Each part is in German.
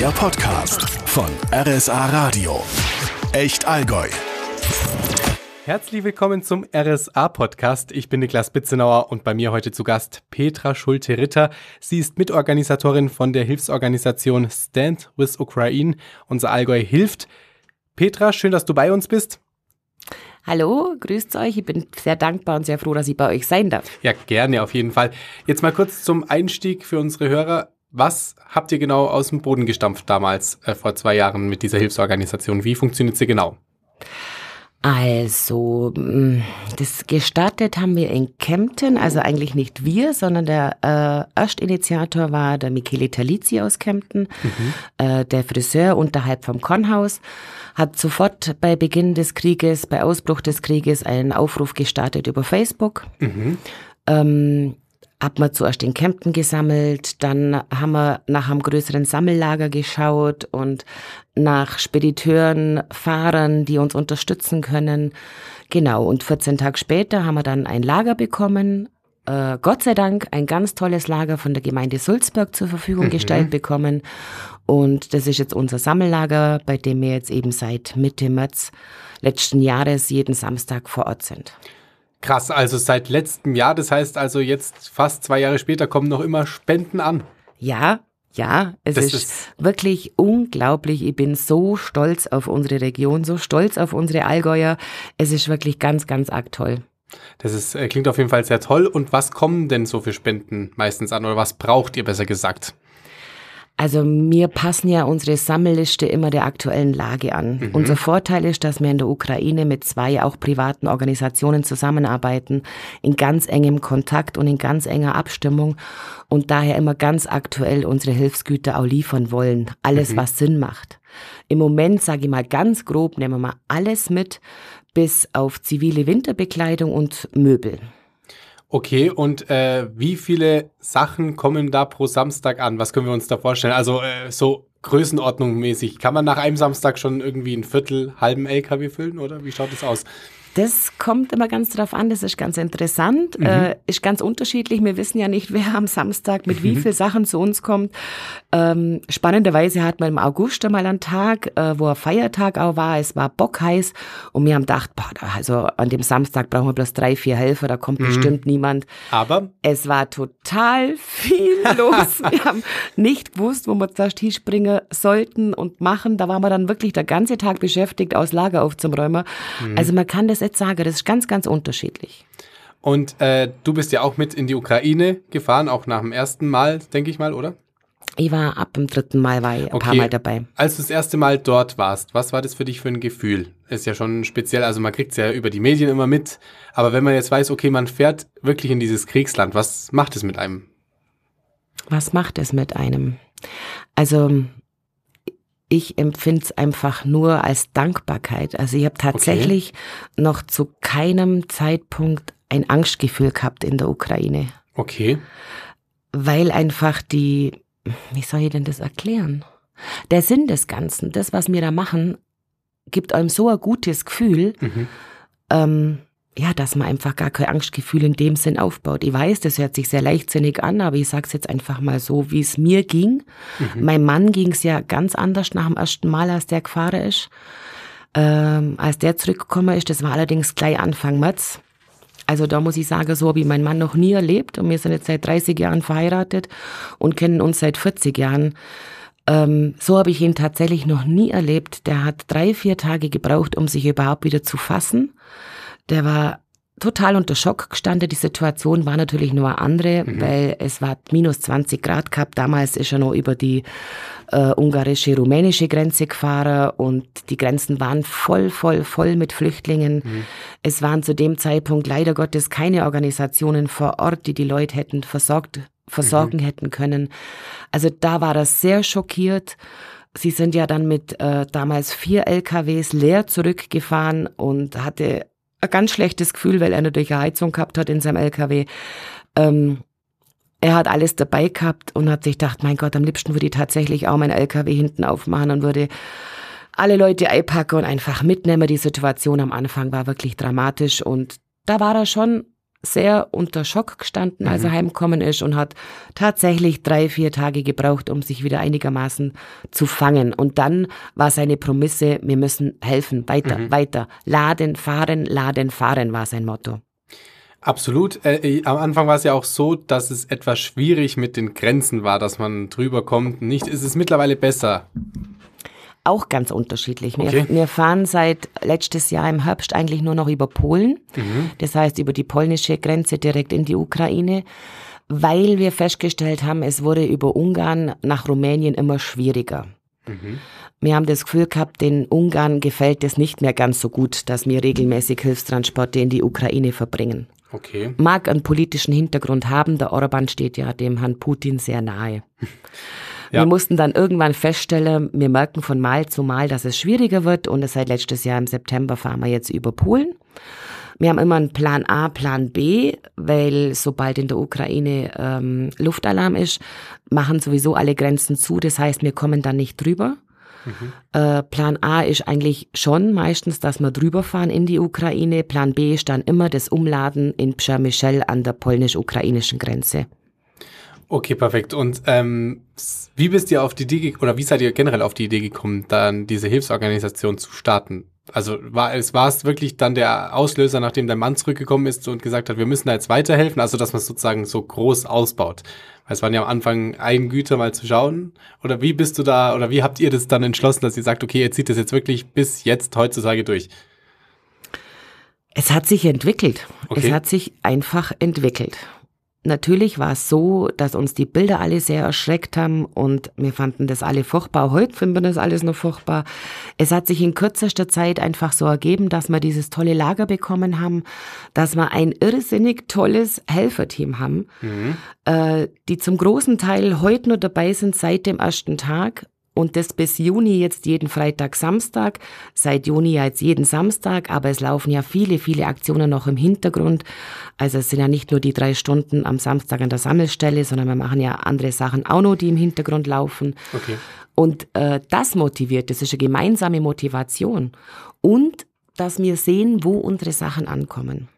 Der Podcast von RSA Radio. Echt Allgäu. Herzlich willkommen zum RSA-Podcast. Ich bin Niklas Bitzenauer und bei mir heute zu Gast Petra Schulte-Ritter. Sie ist Mitorganisatorin von der Hilfsorganisation Stand with Ukraine. Unser Allgäu hilft. Petra, schön, dass du bei uns bist. Hallo, grüßt euch. Ich bin sehr dankbar und sehr froh, dass ich bei euch sein darf. Ja, gerne auf jeden Fall. Jetzt mal kurz zum Einstieg für unsere Hörer. Was habt ihr genau aus dem Boden gestampft damals, äh, vor zwei Jahren mit dieser Hilfsorganisation? Wie funktioniert sie genau? Also, mm, das gestartet haben wir in Kempten, also eigentlich nicht wir, sondern der äh, Erstinitiator war der Michele Talizzi aus Kempten, mhm. äh, der Friseur unterhalb vom Kornhaus, hat sofort bei Beginn des Krieges, bei Ausbruch des Krieges einen Aufruf gestartet über Facebook. Mhm. Ähm, hat man zuerst in Kempten gesammelt, dann haben wir nach einem größeren Sammellager geschaut und nach Spediteuren, Fahrern, die uns unterstützen können. Genau, und 14 Tage später haben wir dann ein Lager bekommen, äh, Gott sei Dank ein ganz tolles Lager von der Gemeinde Sulzberg zur Verfügung mhm. gestellt bekommen. Und das ist jetzt unser Sammellager, bei dem wir jetzt eben seit Mitte März letzten Jahres jeden Samstag vor Ort sind. Krass, also seit letztem Jahr, das heißt also jetzt fast zwei Jahre später kommen noch immer Spenden an. Ja, ja, es ist, ist, wirklich unglaublich. Ich bin so stolz auf unsere Region, so stolz auf unsere Allgäuer. Es ist wirklich ganz, ganz arg toll. Das ist, äh, klingt auf jeden Fall sehr toll. Und was kommen denn so für Spenden meistens an oder was braucht ihr besser gesagt? Also mir passen ja unsere Sammelliste immer der aktuellen Lage an. Mhm. Unser Vorteil ist, dass wir in der Ukraine mit zwei auch privaten Organisationen zusammenarbeiten, in ganz engem Kontakt und in ganz enger Abstimmung und daher immer ganz aktuell unsere Hilfsgüter auch liefern wollen. Alles, mhm. was Sinn macht. Im Moment, sage ich mal ganz grob, nehmen wir mal alles mit, bis auf zivile Winterbekleidung und Möbel. Okay, und äh, wie viele Sachen kommen da pro Samstag an? Was können wir uns da vorstellen? Also äh, so Größenordnung mäßig. Kann man nach einem Samstag schon irgendwie ein Viertel, halben LKW füllen oder wie schaut es aus? Das kommt immer ganz drauf an, das ist ganz interessant, mhm. äh, ist ganz unterschiedlich. Wir wissen ja nicht, wer am Samstag mit mhm. wie viel Sachen zu uns kommt. Ähm, spannenderweise hat man im August einmal einen Tag, äh, wo ein Feiertag auch war, es war bockheiß und wir haben gedacht, boah, also an dem Samstag brauchen wir bloß drei, vier Helfer, da kommt mhm. bestimmt niemand. Aber? Es war total viel los. wir haben nicht gewusst, wo wir zuerst hinspringen sollten und machen. Da waren wir dann wirklich der ganze Tag beschäftigt, aus Lager aufzuräumen. Mhm. Also man kann das das jetzt sage, das ist ganz, ganz unterschiedlich. Und äh, du bist ja auch mit in die Ukraine gefahren, auch nach dem ersten Mal, denke ich mal, oder? Ich war ab dem dritten Mal war ich ein okay. paar Mal dabei. Als du das erste Mal dort warst, was war das für dich für ein Gefühl? Ist ja schon speziell, also man kriegt es ja über die Medien immer mit, aber wenn man jetzt weiß, okay, man fährt wirklich in dieses Kriegsland, was macht es mit einem? Was macht es mit einem? Also ich empfinde es einfach nur als Dankbarkeit. Also ich habe tatsächlich okay. noch zu keinem Zeitpunkt ein Angstgefühl gehabt in der Ukraine. Okay. Weil einfach die, wie soll ich denn das erklären? Der Sinn des Ganzen, das, was wir da machen, gibt einem so ein gutes Gefühl. Mhm. Ähm, ja, dass man einfach gar kein Angstgefühl in dem Sinn aufbaut. Ich weiß, das hört sich sehr leichtsinnig an, aber ich sag's jetzt einfach mal so, wie es mir ging. Mhm. Mein Mann ging's ja ganz anders nach dem ersten Mal, als der gefahren ist. Ähm, als der zurückgekommen ist, das war allerdings gleich Anfang März. Also da muss ich sagen, so habe ich meinen Mann noch nie erlebt und wir sind jetzt seit 30 Jahren verheiratet und kennen uns seit 40 Jahren. Ähm, so habe ich ihn tatsächlich noch nie erlebt. Der hat drei, vier Tage gebraucht, um sich überhaupt wieder zu fassen. Der war total unter Schock gestanden. Die Situation war natürlich nur eine andere, mhm. weil es war minus 20 Grad gehabt. Damals ist er noch über die äh, ungarische, rumänische Grenze gefahren und die Grenzen waren voll, voll, voll mit Flüchtlingen. Mhm. Es waren zu dem Zeitpunkt leider Gottes keine Organisationen vor Ort, die die Leute hätten versorgt, versorgen mhm. hätten können. Also da war er sehr schockiert. Sie sind ja dann mit äh, damals vier LKWs leer zurückgefahren und hatte ein ganz schlechtes Gefühl, weil er natürlich eine Heizung gehabt hat in seinem LKW. Ähm, er hat alles dabei gehabt und hat sich gedacht, mein Gott, am liebsten würde ich tatsächlich auch mein LKW hinten aufmachen und würde alle Leute einpacken und einfach mitnehmen. Die Situation am Anfang war wirklich dramatisch und da war er schon sehr unter Schock gestanden, als er heimgekommen ist und hat tatsächlich drei, vier Tage gebraucht, um sich wieder einigermaßen zu fangen. Und dann war seine Promisse, wir müssen helfen, weiter, Mhm. weiter. Laden, fahren, laden, fahren war sein Motto. Absolut. Äh, äh, am Anfang war es ja auch so, dass es etwas schwierig mit den Grenzen war, dass man drüber kommt. Nicht, ist es mittlerweile besser? Auch ganz unterschiedlich. Wir, Okay. wir fahren seit letztes Jahr im Herbst eigentlich nur noch über Polen. Das heißt über die polnische Grenze direkt in die Ukraine, weil wir festgestellt haben, es wurde über Ungarn nach Rumänien immer schwieriger. Wir haben das Gefühl gehabt, den Ungarn gefällt es nicht mehr ganz so gut, dass wir regelmäßig Hilfstransporte in die Ukraine verbringen. Okay. Mag einen politischen Hintergrund haben, der Orban steht ja dem Herrn Putin sehr nahe. Ja. Wir mussten dann irgendwann feststellen, wir merken von Mal zu Mal, dass es schwieriger wird und seit letztes Jahr im September fahren wir jetzt über Polen. Wir haben immer einen Plan A, Plan B, weil sobald in der Ukraine ähm, Luftalarm ist, machen sowieso alle Grenzen zu. Das heißt, wir kommen dann nicht drüber. Äh, Plan A ist eigentlich schon meistens, dass wir drüber fahren in die Ukraine. Plan B ist dann immer das Umladen in Przemyśl an der polnisch-ukrainischen Grenze. Okay, perfekt. Und ähm, wie bist ihr auf die Idee oder wie seid ihr generell auf die Idee gekommen, dann diese Hilfsorganisation zu starten? Also war es war es wirklich dann der Auslöser, nachdem dein Mann zurückgekommen ist und gesagt hat, wir müssen da jetzt weiterhelfen, also dass man es sozusagen so groß ausbaut. Weil es waren ja am Anfang Eigengüter mal zu schauen. Oder wie bist du da oder wie habt ihr das dann entschlossen, dass ihr sagt, okay, ihr zieht das jetzt wirklich bis jetzt heutzutage durch? Es hat sich entwickelt. Okay. Es hat sich einfach entwickelt. Natürlich war es so, dass uns die Bilder alle sehr erschreckt haben und wir fanden das alle furchtbar. Heute finden wir das alles noch furchtbar. Es hat sich in kürzester Zeit einfach so ergeben, dass wir dieses tolle Lager bekommen haben, dass wir ein irrsinnig tolles Helferteam haben, äh, die zum großen Teil heute nur dabei sind seit dem ersten Tag und das bis Juni jetzt jeden Freitag, Samstag, seit Juni ja jetzt jeden Samstag, aber es laufen ja viele, viele Aktionen noch im Hintergrund. Also es sind ja nicht nur die drei Stunden am Samstag an der Sammelstelle, sondern wir machen ja andere Sachen auch noch, die im Hintergrund laufen. Okay. Und äh, das motiviert, das ist eine gemeinsame Motivation. Und dass wir sehen, wo unsere Sachen ankommen.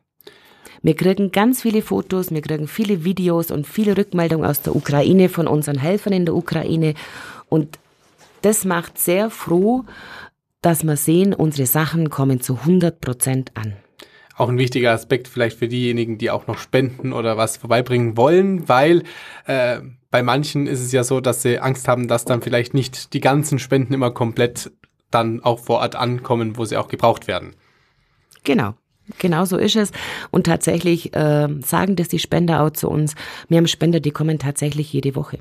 Wir kriegen ganz viele Fotos, wir kriegen viele Videos und viele Rückmeldungen aus der Ukraine von unseren Helfern in der Ukraine. Und das macht sehr froh, dass wir sehen, unsere Sachen kommen zu 100 Prozent an. auch ein wichtiger Aspekt vielleicht für diejenigen, die auch noch spenden oder was vorbeibringen wollen, weil äh, bei manchen ist es ja so, dass sie Angst haben, dass dann vielleicht nicht die ganzen Spenden immer komplett dann auch vor Ort ankommen, wo sie auch gebraucht werden. Genau. Genau so ist es. Und tatsächlich äh, sagen das die Spender auch zu uns. Wir haben Spender, die kommen tatsächlich jede Woche.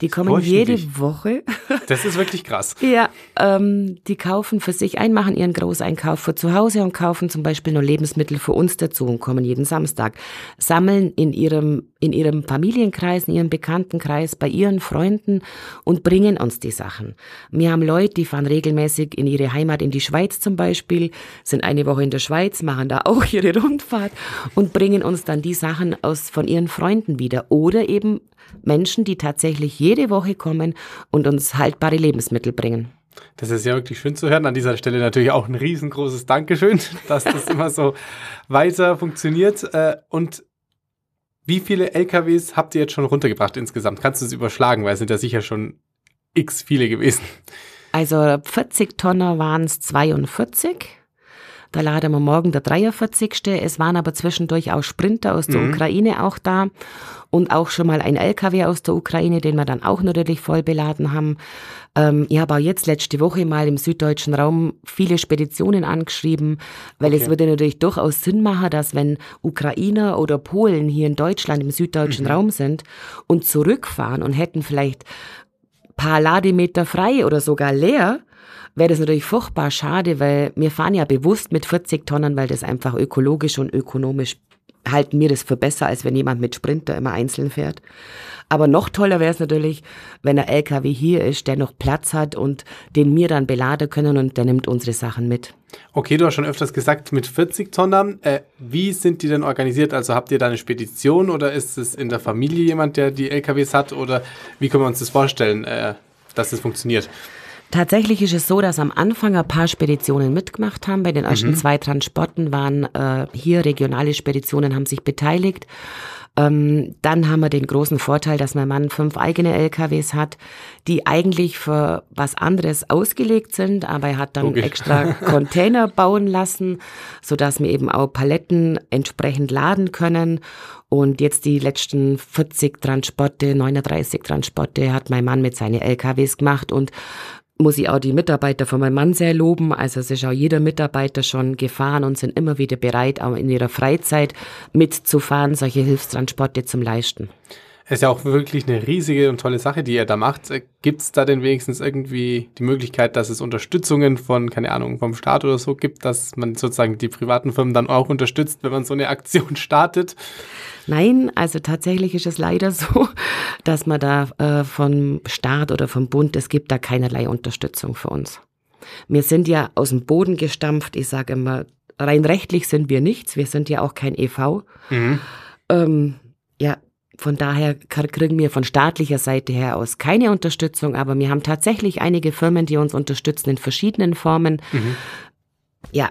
Die kommen jede Woche. Das ist wirklich krass. Ja, ähm, die kaufen für sich ein, machen ihren Großeinkauf für zu Hause und kaufen zum Beispiel nur Lebensmittel für uns dazu und kommen jeden Samstag. Sammeln in ihrem, in ihrem Familienkreis, in ihrem Bekanntenkreis, bei ihren Freunden und bringen uns die Sachen. Wir haben Leute, die fahren regelmäßig in ihre Heimat, in die Schweiz zum Beispiel, sind eine Woche in der Schweiz, machen da auch ihre Rundfahrt und bringen uns dann die Sachen aus, von ihren Freunden wieder. Oder eben Menschen, die tatsächlich jede Woche kommen und uns haltbare Lebensmittel bringen. Das ist ja wirklich schön zu hören. An dieser Stelle natürlich auch ein riesengroßes Dankeschön, dass das immer so weiter funktioniert. Äh, Und wie viele LKWs habt ihr jetzt schon runtergebracht insgesamt? Kannst du es überschlagen, weil es sind ja sicher schon x viele gewesen. Also 40 Tonner waren es 42. Da laden wir morgen der 43. Es waren aber zwischendurch auch Sprinter aus der Ukraine auch da und auch schon mal ein LKW aus der Ukraine, den wir dann auch natürlich voll beladen haben. Ähm, ich habe auch jetzt letzte Woche mal im süddeutschen Raum viele Speditionen angeschrieben, weil es Okay. würde natürlich durchaus Sinn machen, dass wenn Ukrainer oder Polen hier in Deutschland im süddeutschen Raum sind und zurückfahren und hätten vielleicht paar Lademeter frei oder sogar leer, wäre das natürlich furchtbar schade, weil wir fahren ja bewusst mit 40 Tonnen, weil das einfach ökologisch und ökonomisch halten wir das für besser, als wenn jemand mit Sprinter immer einzeln fährt. Aber noch toller wäre es natürlich, wenn ein LKW hier ist, der noch Platz hat und den wir dann beladen können und der nimmt unsere Sachen mit. Okay, du hast schon öfters gesagt, mit 40 Tonnen. Äh, wie sind die denn organisiert? Also habt ihr da eine Spedition oder ist es in der Familie jemand, der die LKWs hat? Oder wie können wir uns das vorstellen, äh, dass das funktioniert? Tatsächlich ist es so, dass am Anfang ein paar Speditionen mitgemacht haben. Bei den ersten mhm. zwei Transporten waren äh, hier regionale Speditionen, haben sich beteiligt. Ähm, dann haben wir den großen Vorteil, dass mein Mann fünf eigene LKWs hat, die eigentlich für was anderes ausgelegt sind, aber er hat dann Logisch. extra Container bauen lassen, so dass wir eben auch Paletten entsprechend laden können. Und jetzt die letzten 40 Transporte, 39 Transporte hat mein Mann mit seinen LKWs gemacht und muss ich auch die Mitarbeiter von meinem Mann sehr loben. Also es ist auch jeder Mitarbeiter schon gefahren und sind immer wieder bereit, auch in ihrer Freizeit mitzufahren, solche Hilfstransporte zum Leisten. Es ist ja auch wirklich eine riesige und tolle Sache, die ihr da macht. Gibt es da denn wenigstens irgendwie die Möglichkeit, dass es Unterstützungen von, keine Ahnung, vom Staat oder so gibt, dass man sozusagen die privaten Firmen dann auch unterstützt, wenn man so eine Aktion startet? Nein, also tatsächlich ist es leider so, dass man da äh, vom Staat oder vom Bund, es gibt da keinerlei Unterstützung für uns. Wir sind ja aus dem Boden gestampft. Ich sage immer, rein rechtlich sind wir nichts. Wir sind ja auch kein EV. Mhm. Ähm, ja, von daher kriegen wir von staatlicher Seite her aus keine Unterstützung, aber wir haben tatsächlich einige Firmen, die uns unterstützen in verschiedenen Formen. Mhm. Ja,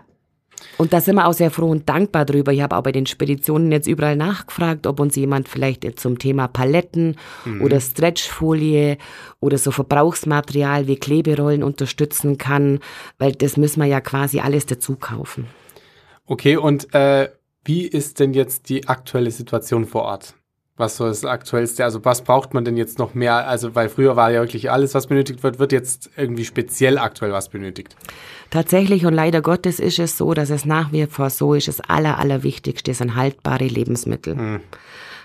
und da sind wir auch sehr froh und dankbar drüber. Ich habe auch bei den Speditionen jetzt überall nachgefragt, ob uns jemand vielleicht zum Thema Paletten mhm. oder Stretchfolie oder so Verbrauchsmaterial wie Kleberollen unterstützen kann, weil das müssen wir ja quasi alles dazu kaufen. Okay, und äh, wie ist denn jetzt die aktuelle Situation vor Ort? Was so das Aktuellste? Also was braucht man denn jetzt noch mehr? Also weil früher war ja wirklich alles, was benötigt wird, wird jetzt irgendwie speziell aktuell was benötigt. Tatsächlich und leider Gottes ist es so, dass es nach wie vor so ist, das Aller, Allerwichtigste sind haltbare Lebensmittel. Mhm.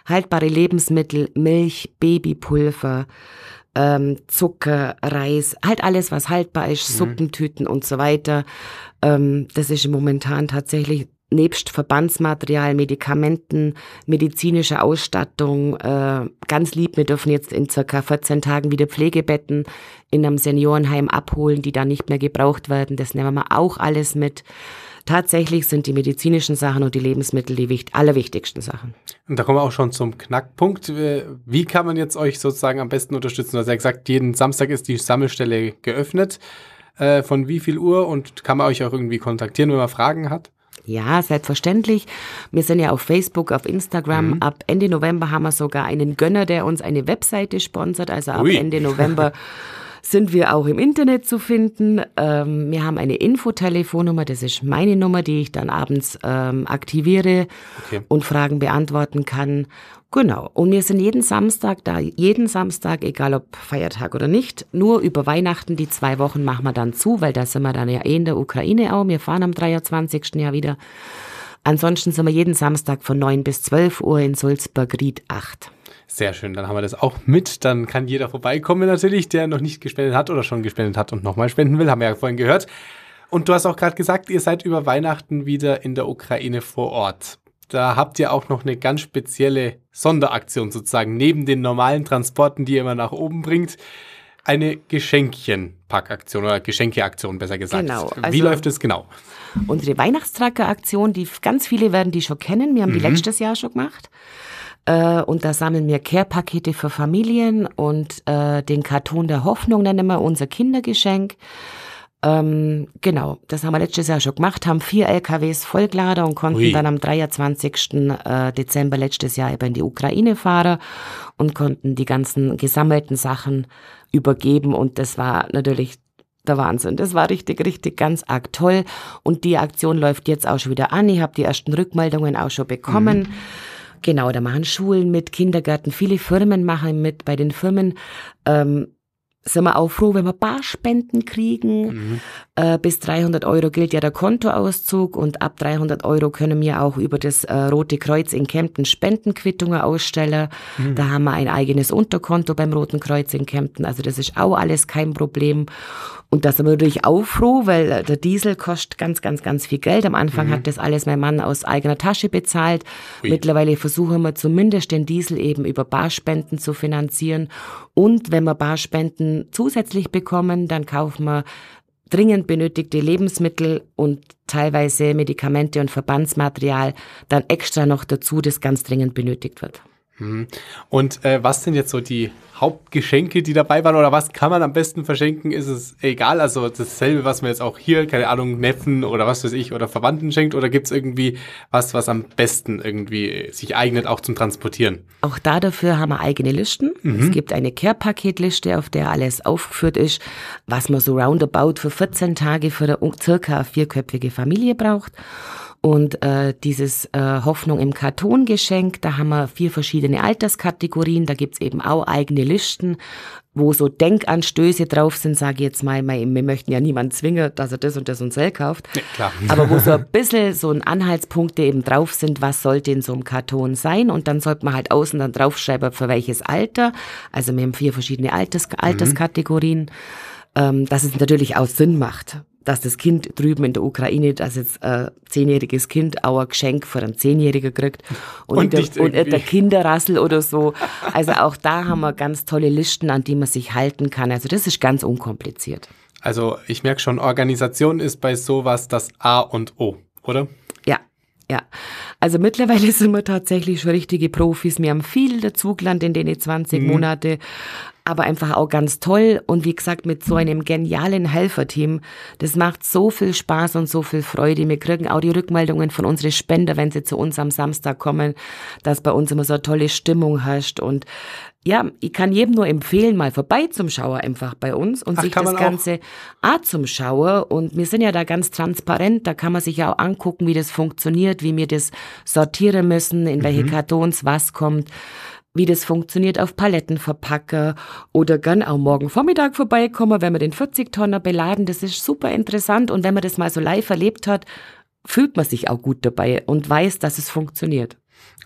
Haltbare Lebensmittel, Milch, Babypulver, ähm, Zucker, Reis, halt alles, was haltbar ist, mhm. Suppentüten und so weiter. Ähm, das ist momentan tatsächlich nebst Verbandsmaterial, Medikamenten, medizinische Ausstattung, äh, ganz lieb, wir dürfen jetzt in circa 14 Tagen wieder Pflegebetten in einem Seniorenheim abholen, die dann nicht mehr gebraucht werden. Das nehmen wir auch alles mit. Tatsächlich sind die medizinischen Sachen und die Lebensmittel die wichtig, allerwichtigsten Sachen. Und da kommen wir auch schon zum Knackpunkt. Äh, wie kann man jetzt euch sozusagen am besten unterstützen? Du hast ja gesagt, jeden Samstag ist die Sammelstelle geöffnet. Äh, von wie viel Uhr und kann man euch auch irgendwie kontaktieren, wenn man Fragen hat? Ja, selbstverständlich. Wir sind ja auf Facebook, auf Instagram. Mhm. Ab Ende November haben wir sogar einen Gönner, der uns eine Webseite sponsert. Also ab Ui. Ende November sind wir auch im Internet zu finden. Ähm, wir haben eine Infotelefonnummer, das ist meine Nummer, die ich dann abends ähm, aktiviere okay. und Fragen beantworten kann. Genau. Und wir sind jeden Samstag da, jeden Samstag, egal ob Feiertag oder nicht. Nur über Weihnachten, die zwei Wochen machen wir dann zu, weil da sind wir dann ja eh in der Ukraine auch. Wir fahren am 23. Jahr wieder. Ansonsten sind wir jeden Samstag von 9 bis 12 Uhr in Sulzburg-Ried 8. Sehr schön, dann haben wir das auch mit. Dann kann jeder vorbeikommen natürlich, der noch nicht gespendet hat oder schon gespendet hat und nochmal spenden will, haben wir ja vorhin gehört. Und du hast auch gerade gesagt, ihr seid über Weihnachten wieder in der Ukraine vor Ort da habt ihr auch noch eine ganz spezielle Sonderaktion sozusagen, neben den normalen Transporten, die ihr immer nach oben bringt. Eine Geschenkchenpackaktion oder Geschenkeaktion, besser gesagt. Genau. Also Wie läuft es genau? Unsere Weihnachtstracker-Aktion, die ganz viele werden die schon kennen. Wir haben mhm. die letztes Jahr schon gemacht. Äh, und da sammeln wir Care-Pakete für Familien und äh, den Karton der Hoffnung nennen wir unser Kindergeschenk. Ähm, genau, das haben wir letztes Jahr schon gemacht, haben vier LKWs vollgeladen und konnten Ui. dann am 23. Äh, Dezember letztes Jahr eben in die Ukraine fahren und konnten die ganzen gesammelten Sachen übergeben und das war natürlich der Wahnsinn. Das war richtig, richtig ganz arg toll und die Aktion läuft jetzt auch schon wieder an. Ich habe die ersten Rückmeldungen auch schon bekommen. Mhm. Genau, da machen Schulen mit, Kindergärten, viele Firmen machen mit. Bei den Firmen ähm, sind wir auch froh, wenn wir Barspenden kriegen. Mhm. Äh, bis 300 Euro gilt ja der Kontoauszug und ab 300 Euro können wir auch über das äh, Rote Kreuz in Kempten Spendenquittungen ausstellen. Mhm. Da haben wir ein eigenes Unterkonto beim Roten Kreuz in Kempten. Also das ist auch alles kein Problem. Und da sind wir natürlich auch froh, weil der Diesel kostet ganz, ganz, ganz viel Geld. Am Anfang mhm. hat das alles mein Mann aus eigener Tasche bezahlt. Ui. Mittlerweile versuchen wir zumindest den Diesel eben über Barspenden zu finanzieren. Und wenn wir Barspenden zusätzlich bekommen, dann kaufen wir dringend benötigte Lebensmittel und teilweise Medikamente und Verbandsmaterial dann extra noch dazu, das ganz dringend benötigt wird. Mhm. Und äh, was sind jetzt so die Hauptgeschenke, die dabei waren? Oder was kann man am besten verschenken? Ist es egal? Also dasselbe, was man jetzt auch hier, keine Ahnung, Neffen oder was weiß ich, oder Verwandten schenkt? Oder gibt es irgendwie was, was am besten irgendwie sich eignet, auch zum Transportieren? Auch da dafür haben wir eigene Listen. Mhm. Es gibt eine Care-Paketliste, auf der alles aufgeführt ist, was man so roundabout für 14 Tage für eine circa vierköpfige Familie braucht. Und äh, dieses äh, Hoffnung im Kartongeschenk, da haben wir vier verschiedene Alterskategorien, da gibt's eben auch eigene Listen, wo so Denkanstöße drauf sind, sage ich jetzt mal, wir möchten ja niemand zwingen, dass er das und das und das kauft. Ja, klar. Aber wo so ein bisschen so ein Anhaltspunkte eben drauf sind, was sollte in so einem Karton sein und dann sollte man halt außen dann draufschreiben, für welches Alter. Also wir haben vier verschiedene Alters Alterskategorien. Mhm ähm, dass es natürlich auch Sinn macht dass das Kind drüben in der Ukraine, dass jetzt ein zehnjähriges Kind auch ein Geschenk für einen Zehnjährigen kriegt und, und, der, und der Kinderrassel oder so. Also auch da haben wir ganz tolle Listen, an die man sich halten kann. Also das ist ganz unkompliziert. Also ich merke schon, Organisation ist bei sowas das A und O, oder? Ja. Also mittlerweile sind wir tatsächlich schon richtige Profis. Wir haben viel dazugelernt in den 20 mhm. Monate aber einfach auch ganz toll. Und wie gesagt, mit so einem genialen Helferteam, das macht so viel Spaß und so viel Freude. Wir kriegen auch die Rückmeldungen von unseren Spender, wenn sie zu uns am Samstag kommen, dass bei uns immer so eine tolle Stimmung herrscht. Und ja, ich kann jedem nur empfehlen, mal vorbei zum Schauer einfach bei uns und Ach, sich das Ganze auch zum Schauer. Und wir sind ja da ganz transparent, da kann man sich ja auch angucken, wie das funktioniert, wie wir das sortieren müssen, in welche mhm. Kartons was kommt wie das funktioniert auf Paletten verpacke oder gern auch morgen Vormittag vorbeikommen, wenn wir den 40-Tonner beladen. Das ist super interessant und wenn man das mal so live erlebt hat, fühlt man sich auch gut dabei und weiß, dass es funktioniert.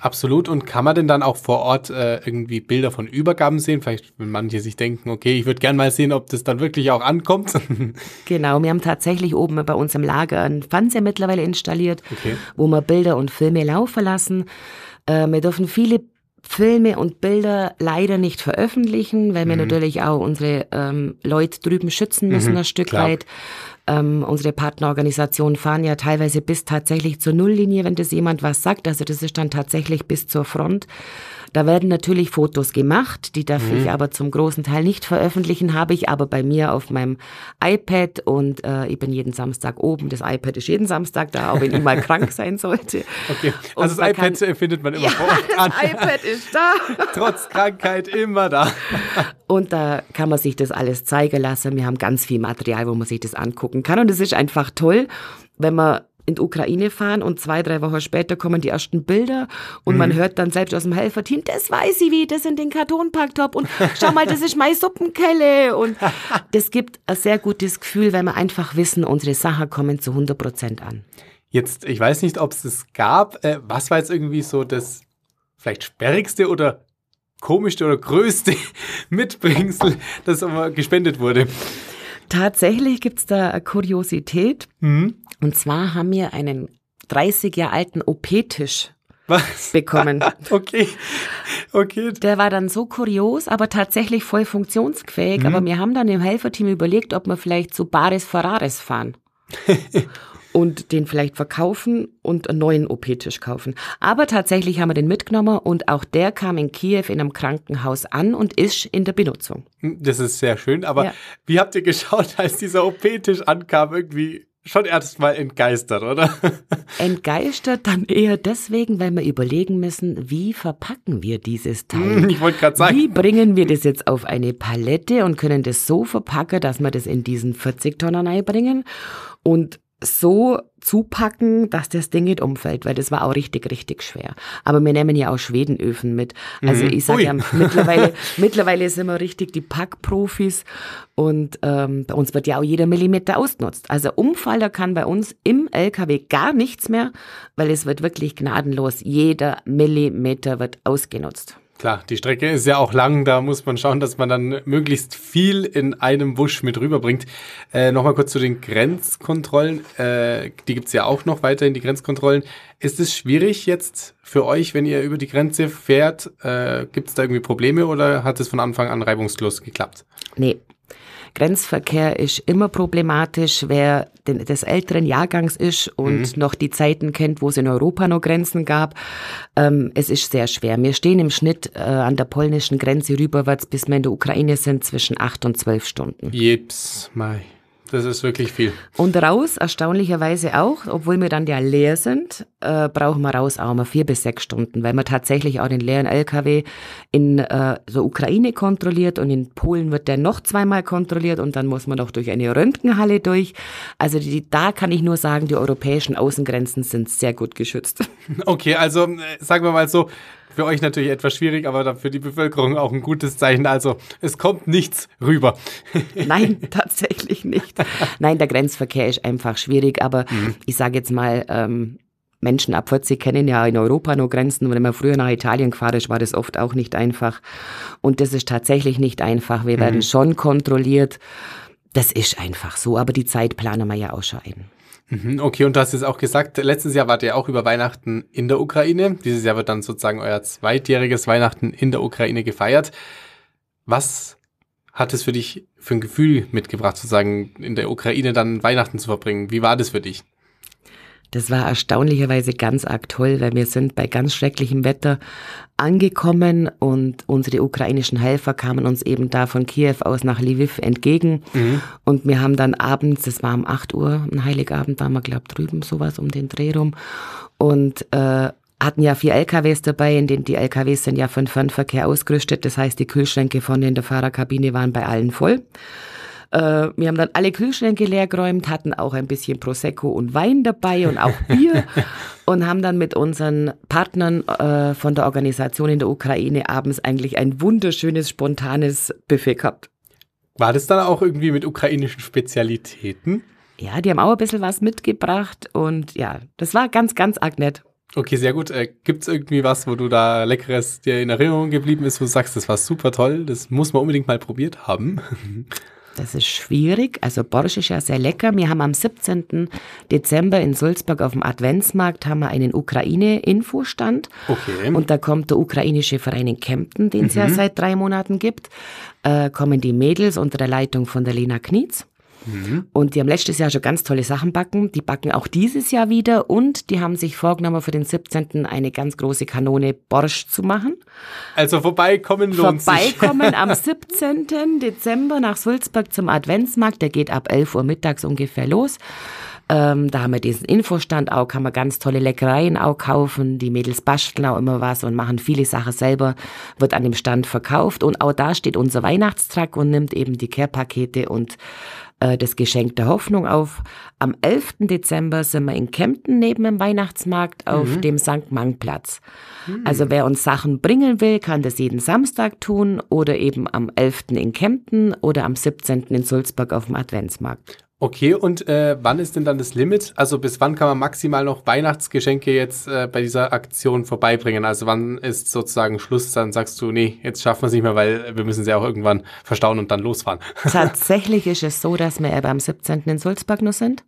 Absolut. Und kann man denn dann auch vor Ort äh, irgendwie Bilder von Übergaben sehen? Vielleicht, wenn manche sich denken, okay, ich würde gerne mal sehen, ob das dann wirklich auch ankommt. genau, wir haben tatsächlich oben bei uns im Lager einen Fernseher mittlerweile installiert, okay. wo wir Bilder und Filme laufen lassen. Äh, wir dürfen viele Filme und Bilder leider nicht veröffentlichen, weil wir mhm. natürlich auch unsere ähm, Leute drüben schützen müssen, mhm, ein Stück klar. weit. Ähm, unsere Partnerorganisationen fahren ja teilweise bis tatsächlich zur Nulllinie, wenn das jemand was sagt. Also das ist dann tatsächlich bis zur Front. Da werden natürlich Fotos gemacht, die darf mhm. ich aber zum großen Teil nicht veröffentlichen, habe ich aber bei mir auf meinem iPad und äh, ich bin jeden Samstag oben. Das iPad ist jeden Samstag da, auch wenn ich mal krank sein sollte. Okay, also das iPad kann, findet man immer ja, vor Ort an. Das iPad ist da. Trotz Krankheit immer da. Und da kann man sich das alles zeigen lassen. Wir haben ganz viel Material, wo man sich das angucken kann und es ist einfach toll, wenn man in die Ukraine fahren und zwei, drei Wochen später kommen die ersten Bilder und mhm. man hört dann selbst aus dem Helferteam, das weiß ich wie, das in den Kartonpacktop und schau mal, das ist meine Suppenkelle und das gibt ein sehr gutes Gefühl, weil wir einfach wissen, unsere Sachen kommen zu 100 Prozent an. Jetzt, ich weiß nicht, ob es das gab. Äh, was war jetzt irgendwie so das vielleicht sperrigste oder komischste oder größte Mitbringsel, das gespendet wurde? Tatsächlich gibt's da eine Kuriosität. Mhm. Und zwar haben wir einen 30 Jahre alten OP-Tisch bekommen. okay. Okay. Der war dann so kurios, aber tatsächlich voll funktionsfähig. Mhm. Aber wir haben dann im Helferteam überlegt, ob wir vielleicht zu Bares Ferraris fahren. und den vielleicht verkaufen und einen neuen OP-Tisch kaufen. Aber tatsächlich haben wir den mitgenommen und auch der kam in Kiew in einem Krankenhaus an und ist in der Benutzung. Das ist sehr schön, aber ja. wie habt ihr geschaut, als dieser OP-Tisch ankam? Irgendwie schon erstmal entgeistert, oder? Entgeistert dann eher deswegen, weil wir überlegen müssen, wie verpacken wir dieses Teil? Hm, ich wollte gerade sagen. Wie bringen wir das jetzt auf eine Palette und können das so verpacken, dass wir das in diesen 40 Tonnen einbringen? Und so zupacken, dass das Ding nicht umfällt, weil das war auch richtig, richtig schwer. Aber wir nehmen ja auch Schwedenöfen mit. Also mhm. ich sage ja, mittlerweile, mittlerweile sind wir richtig die Packprofis und ähm, bei uns wird ja auch jeder Millimeter ausgenutzt. Also Umfaller kann bei uns im LKW gar nichts mehr, weil es wird wirklich gnadenlos. Jeder Millimeter wird ausgenutzt. Klar, die Strecke ist ja auch lang, da muss man schauen, dass man dann möglichst viel in einem Wusch mit rüberbringt. Äh, Nochmal kurz zu den Grenzkontrollen. Äh, die gibt's ja auch noch weiterhin, die Grenzkontrollen. Ist es schwierig jetzt für euch, wenn ihr über die Grenze fährt? Äh, gibt's da irgendwie Probleme oder hat es von Anfang an reibungslos geklappt? Nee, Grenzverkehr ist immer problematisch. Wer den, des älteren Jahrgangs ist und mhm. noch die Zeiten kennt, wo es in Europa noch Grenzen gab, ähm, es ist sehr schwer. Wir stehen im Schnitt äh, an der polnischen Grenze rüberwärts, bis wir in der Ukraine sind, zwischen acht und zwölf Stunden. Jeps, Mai. Das ist wirklich viel. Und raus, erstaunlicherweise auch, obwohl wir dann ja leer sind, äh, brauchen wir raus auch mal vier bis sechs Stunden, weil man tatsächlich auch den leeren LKW in äh, der Ukraine kontrolliert und in Polen wird der noch zweimal kontrolliert und dann muss man noch durch eine Röntgenhalle durch. Also die, da kann ich nur sagen, die europäischen Außengrenzen sind sehr gut geschützt. Okay, also äh, sagen wir mal so, für euch natürlich etwas schwierig, aber für die Bevölkerung auch ein gutes Zeichen. Also es kommt nichts rüber. Nein, tatsächlich nicht. Nein, der Grenzverkehr ist einfach schwierig, aber mhm. ich sage jetzt mal, ähm, Menschen ab 40 kennen ja in Europa nur Grenzen. Wenn man früher nach Italien gefahren ist, war das oft auch nicht einfach. Und das ist tatsächlich nicht einfach. Wir mhm. werden schon kontrolliert. Das ist einfach so, aber die Zeit planen wir ja auch schon ein. Mhm, okay, und du hast jetzt auch gesagt, letztes Jahr wart ihr auch über Weihnachten in der Ukraine. Dieses Jahr wird dann sozusagen euer zweitjähriges Weihnachten in der Ukraine gefeiert. Was hat es für dich für ein Gefühl mitgebracht, sozusagen in der Ukraine dann Weihnachten zu verbringen? Wie war das für dich? Das war erstaunlicherweise ganz arg toll, weil wir sind bei ganz schrecklichem Wetter angekommen und unsere ukrainischen Helfer kamen uns eben da von Kiew aus nach Lviv entgegen. Mhm. Und wir haben dann abends, das war um 8 Uhr, ein Heiligabend waren wir, glaube drüben, sowas um den Dreh rum. Und äh, hatten ja vier LKWs dabei, in denen die LKWs sind ja für den Fernverkehr ausgerüstet. Das heißt, die Kühlschränke vorne in der Fahrerkabine waren bei allen voll. Äh, wir haben dann alle Kühlschränke leergeräumt, hatten auch ein bisschen Prosecco und Wein dabei und auch Bier und haben dann mit unseren Partnern äh, von der Organisation in der Ukraine abends eigentlich ein wunderschönes, spontanes Buffet gehabt. War das dann auch irgendwie mit ukrainischen Spezialitäten? Ja, die haben auch ein bisschen was mitgebracht und ja, das war ganz, ganz arg nett. Okay, sehr gut. Äh, Gibt es irgendwie was, wo du da Leckeres dir in Erinnerung geblieben ist, wo du sagst, das war super toll, das muss man unbedingt mal probiert haben? Das ist schwierig. Also Borsch ist ja sehr lecker. Wir haben am 17. Dezember in Sulzburg auf dem Adventsmarkt haben wir einen Ukraine-Infostand. Okay. Und da kommt der ukrainische Verein in Kempten, den es mhm. ja seit drei Monaten gibt. Äh, kommen die Mädels unter der Leitung von der Lena Knietz. Mhm. Und die haben letztes Jahr schon ganz tolle Sachen backen. Die backen auch dieses Jahr wieder und die haben sich vorgenommen, für den 17. eine ganz große Kanone Borsch zu machen. Also vorbeikommen lohnt Vorbeikommen sich. am 17. Dezember nach Sulzburg zum Adventsmarkt. Der geht ab 11 Uhr mittags ungefähr los. Ähm, da haben wir diesen Infostand auch, kann man ganz tolle Leckereien auch kaufen. Die Mädels basteln auch immer was und machen viele Sachen selber, wird an dem Stand verkauft. Und auch da steht unser Weihnachtstruck und nimmt eben die Care-Pakete und äh, das Geschenk der Hoffnung auf. Am 11. Dezember sind wir in Kempten neben dem Weihnachtsmarkt auf mhm. dem St. Mang-Platz. Mhm. Also wer uns Sachen bringen will, kann das jeden Samstag tun oder eben am 11. in Kempten oder am 17. in Sulzburg auf dem Adventsmarkt. Okay, und äh, wann ist denn dann das Limit? Also bis wann kann man maximal noch Weihnachtsgeschenke jetzt äh, bei dieser Aktion vorbeibringen? Also wann ist sozusagen Schluss? Dann sagst du, nee, jetzt schaffen wir es nicht mehr, weil wir müssen sie auch irgendwann verstauen und dann losfahren. Tatsächlich ist es so, dass wir am 17. in Sulzburg nur sind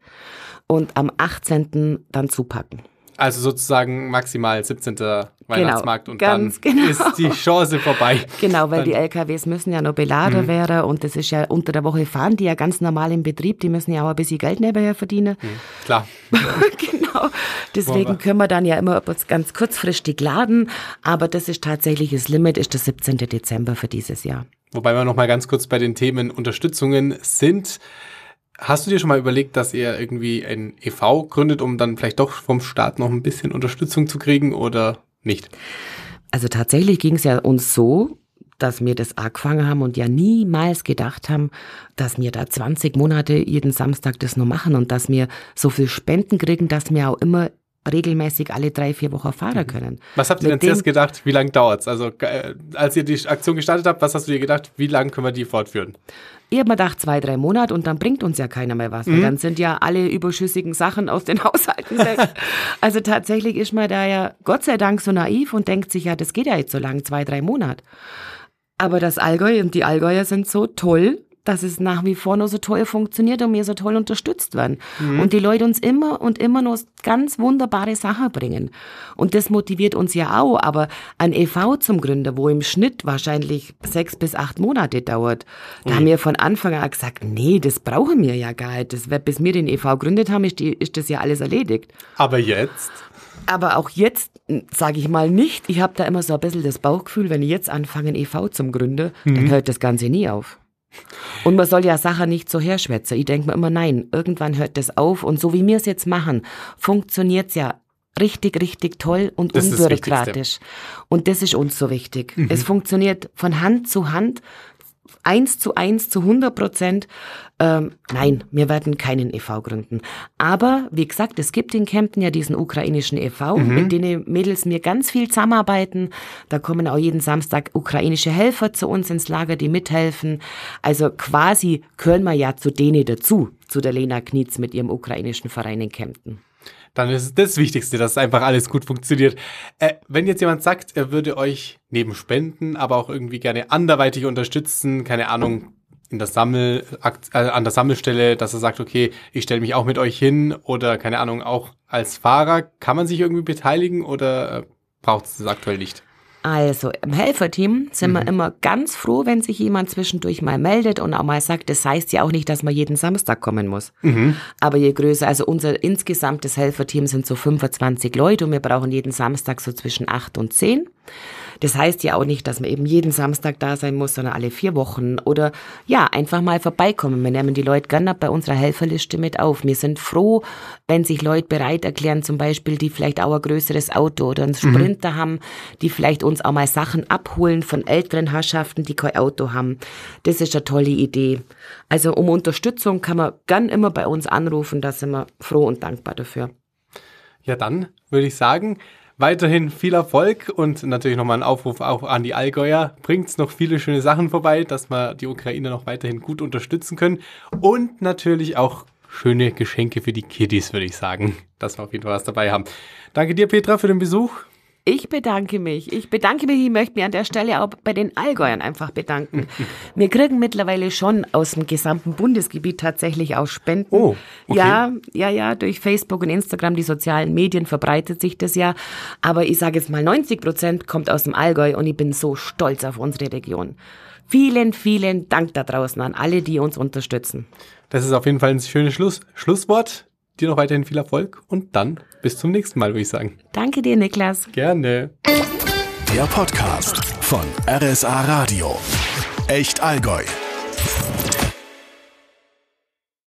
und am 18. dann zupacken. Also sozusagen maximal 17. Genau, Weihnachtsmarkt und dann genau. ist die Chance vorbei. Genau, weil dann, die LKWs müssen ja noch beladen mhm. werden und das ist ja unter der Woche fahren die ja ganz normal im Betrieb, die müssen ja auch ein bisschen Geld nebenher verdienen. Mhm, klar. genau. Deswegen können wir dann ja immer ganz kurzfristig laden, aber das ist tatsächlich das Limit, ist der 17. Dezember für dieses Jahr. Wobei wir noch mal ganz kurz bei den Themen Unterstützungen sind. Hast du dir schon mal überlegt, dass ihr irgendwie ein EV gründet, um dann vielleicht doch vom Staat noch ein bisschen Unterstützung zu kriegen oder nicht? Also tatsächlich ging es ja uns so, dass wir das angefangen haben und ja niemals gedacht haben, dass wir da 20 Monate jeden Samstag das nur machen und dass wir so viel Spenden kriegen, dass wir auch immer regelmäßig alle drei, vier Wochen fahren mhm. können. Was habt ihr Mit denn zuerst gedacht, wie lange dauert's? Also äh, als ihr die Aktion gestartet habt, was hast du dir gedacht, wie lange können wir die fortführen? Ich habe mir gedacht, zwei, drei Monate und dann bringt uns ja keiner mehr was. Mhm. dann sind ja alle überschüssigen Sachen aus den Haushalten weg. also tatsächlich ist man da ja Gott sei Dank so naiv und denkt sich, ja, das geht ja jetzt so lang, zwei, drei Monate. Aber das Allgäu und die Allgäuer sind so toll, dass es nach wie vor noch so toll funktioniert und wir so toll unterstützt werden. Mhm. Und die Leute uns immer und immer noch ganz wunderbare Sachen bringen. Und das motiviert uns ja auch. Aber ein EV zum Gründer, wo im Schnitt wahrscheinlich sechs bis acht Monate dauert, da mhm. haben wir von Anfang an gesagt, nee, das brauchen wir ja gar nicht. Das, bis wir den EV gegründet haben, ist, die, ist das ja alles erledigt. Aber jetzt? Aber auch jetzt, sage ich mal nicht, ich habe da immer so ein bisschen das Bauchgefühl, wenn ich jetzt anfange, ein EV zum Gründen, mhm. dann hört das Ganze nie auf. Und man soll ja Sachen nicht so herschwätzen. Ich denke mir immer, nein, irgendwann hört das auf. Und so wie wir es jetzt machen, funktioniert es ja richtig, richtig toll und das unbürokratisch. Und das ist uns so wichtig. Mhm. Es funktioniert von Hand zu Hand eins zu eins zu 100 Prozent. Ähm, nein, wir werden keinen e.V. gründen. Aber wie gesagt, es gibt in Kempten ja diesen ukrainischen e.V., mhm. mit denen Mädels mir ganz viel zusammenarbeiten. Da kommen auch jeden Samstag ukrainische Helfer zu uns ins Lager, die mithelfen. Also quasi gehören wir ja zu denen dazu, zu der Lena Knietz mit ihrem ukrainischen Verein in Kempten dann ist das Wichtigste, dass einfach alles gut funktioniert. Äh, wenn jetzt jemand sagt, er würde euch neben Spenden, aber auch irgendwie gerne anderweitig unterstützen, keine Ahnung, in der Sammel, äh, an der Sammelstelle, dass er sagt, okay, ich stelle mich auch mit euch hin oder keine Ahnung, auch als Fahrer, kann man sich irgendwie beteiligen oder äh, braucht es das aktuell nicht? Also im Helferteam sind mhm. wir immer ganz froh, wenn sich jemand zwischendurch mal meldet und auch mal sagt, das heißt ja auch nicht, dass man jeden Samstag kommen muss. Mhm. Aber je größer, also unser insgesamtes Helferteam sind so 25 Leute und wir brauchen jeden Samstag so zwischen 8 und 10. Das heißt ja auch nicht, dass man eben jeden Samstag da sein muss, sondern alle vier Wochen oder ja, einfach mal vorbeikommen. Wir nehmen die Leute gerne bei unserer Helferliste mit auf. Wir sind froh, wenn sich Leute bereit erklären, zum Beispiel, die vielleicht auch ein größeres Auto oder einen mhm. Sprinter mhm. haben, die vielleicht uns auch mal Sachen abholen von älteren Herrschaften, die kein Auto haben. Das ist eine tolle Idee. Also um Unterstützung kann man gern immer bei uns anrufen, da sind wir froh und dankbar dafür. Ja, dann würde ich sagen, weiterhin viel Erfolg und natürlich nochmal ein Aufruf auch an die Allgäuer. Bringt noch viele schöne Sachen vorbei, dass wir die Ukraine noch weiterhin gut unterstützen können und natürlich auch schöne Geschenke für die Kiddies, würde ich sagen, dass wir auf jeden Fall was dabei haben. Danke dir, Petra, für den Besuch. Ich bedanke mich. Ich bedanke mich. Ich möchte mich an der Stelle auch bei den Allgäuern einfach bedanken. Wir kriegen mittlerweile schon aus dem gesamten Bundesgebiet tatsächlich auch Spenden. Oh, okay. Ja, ja, ja, durch Facebook und Instagram, die sozialen Medien verbreitet sich das ja. Aber ich sage jetzt mal, 90 Prozent kommt aus dem Allgäu und ich bin so stolz auf unsere Region. Vielen, vielen Dank da draußen an alle, die uns unterstützen. Das ist auf jeden Fall ein schönes Schluss Schlusswort. Dir noch weiterhin viel Erfolg und dann bis zum nächsten Mal, würde ich sagen. Danke dir, Niklas. Gerne. Der Podcast von RSA Radio. Echt Allgäu.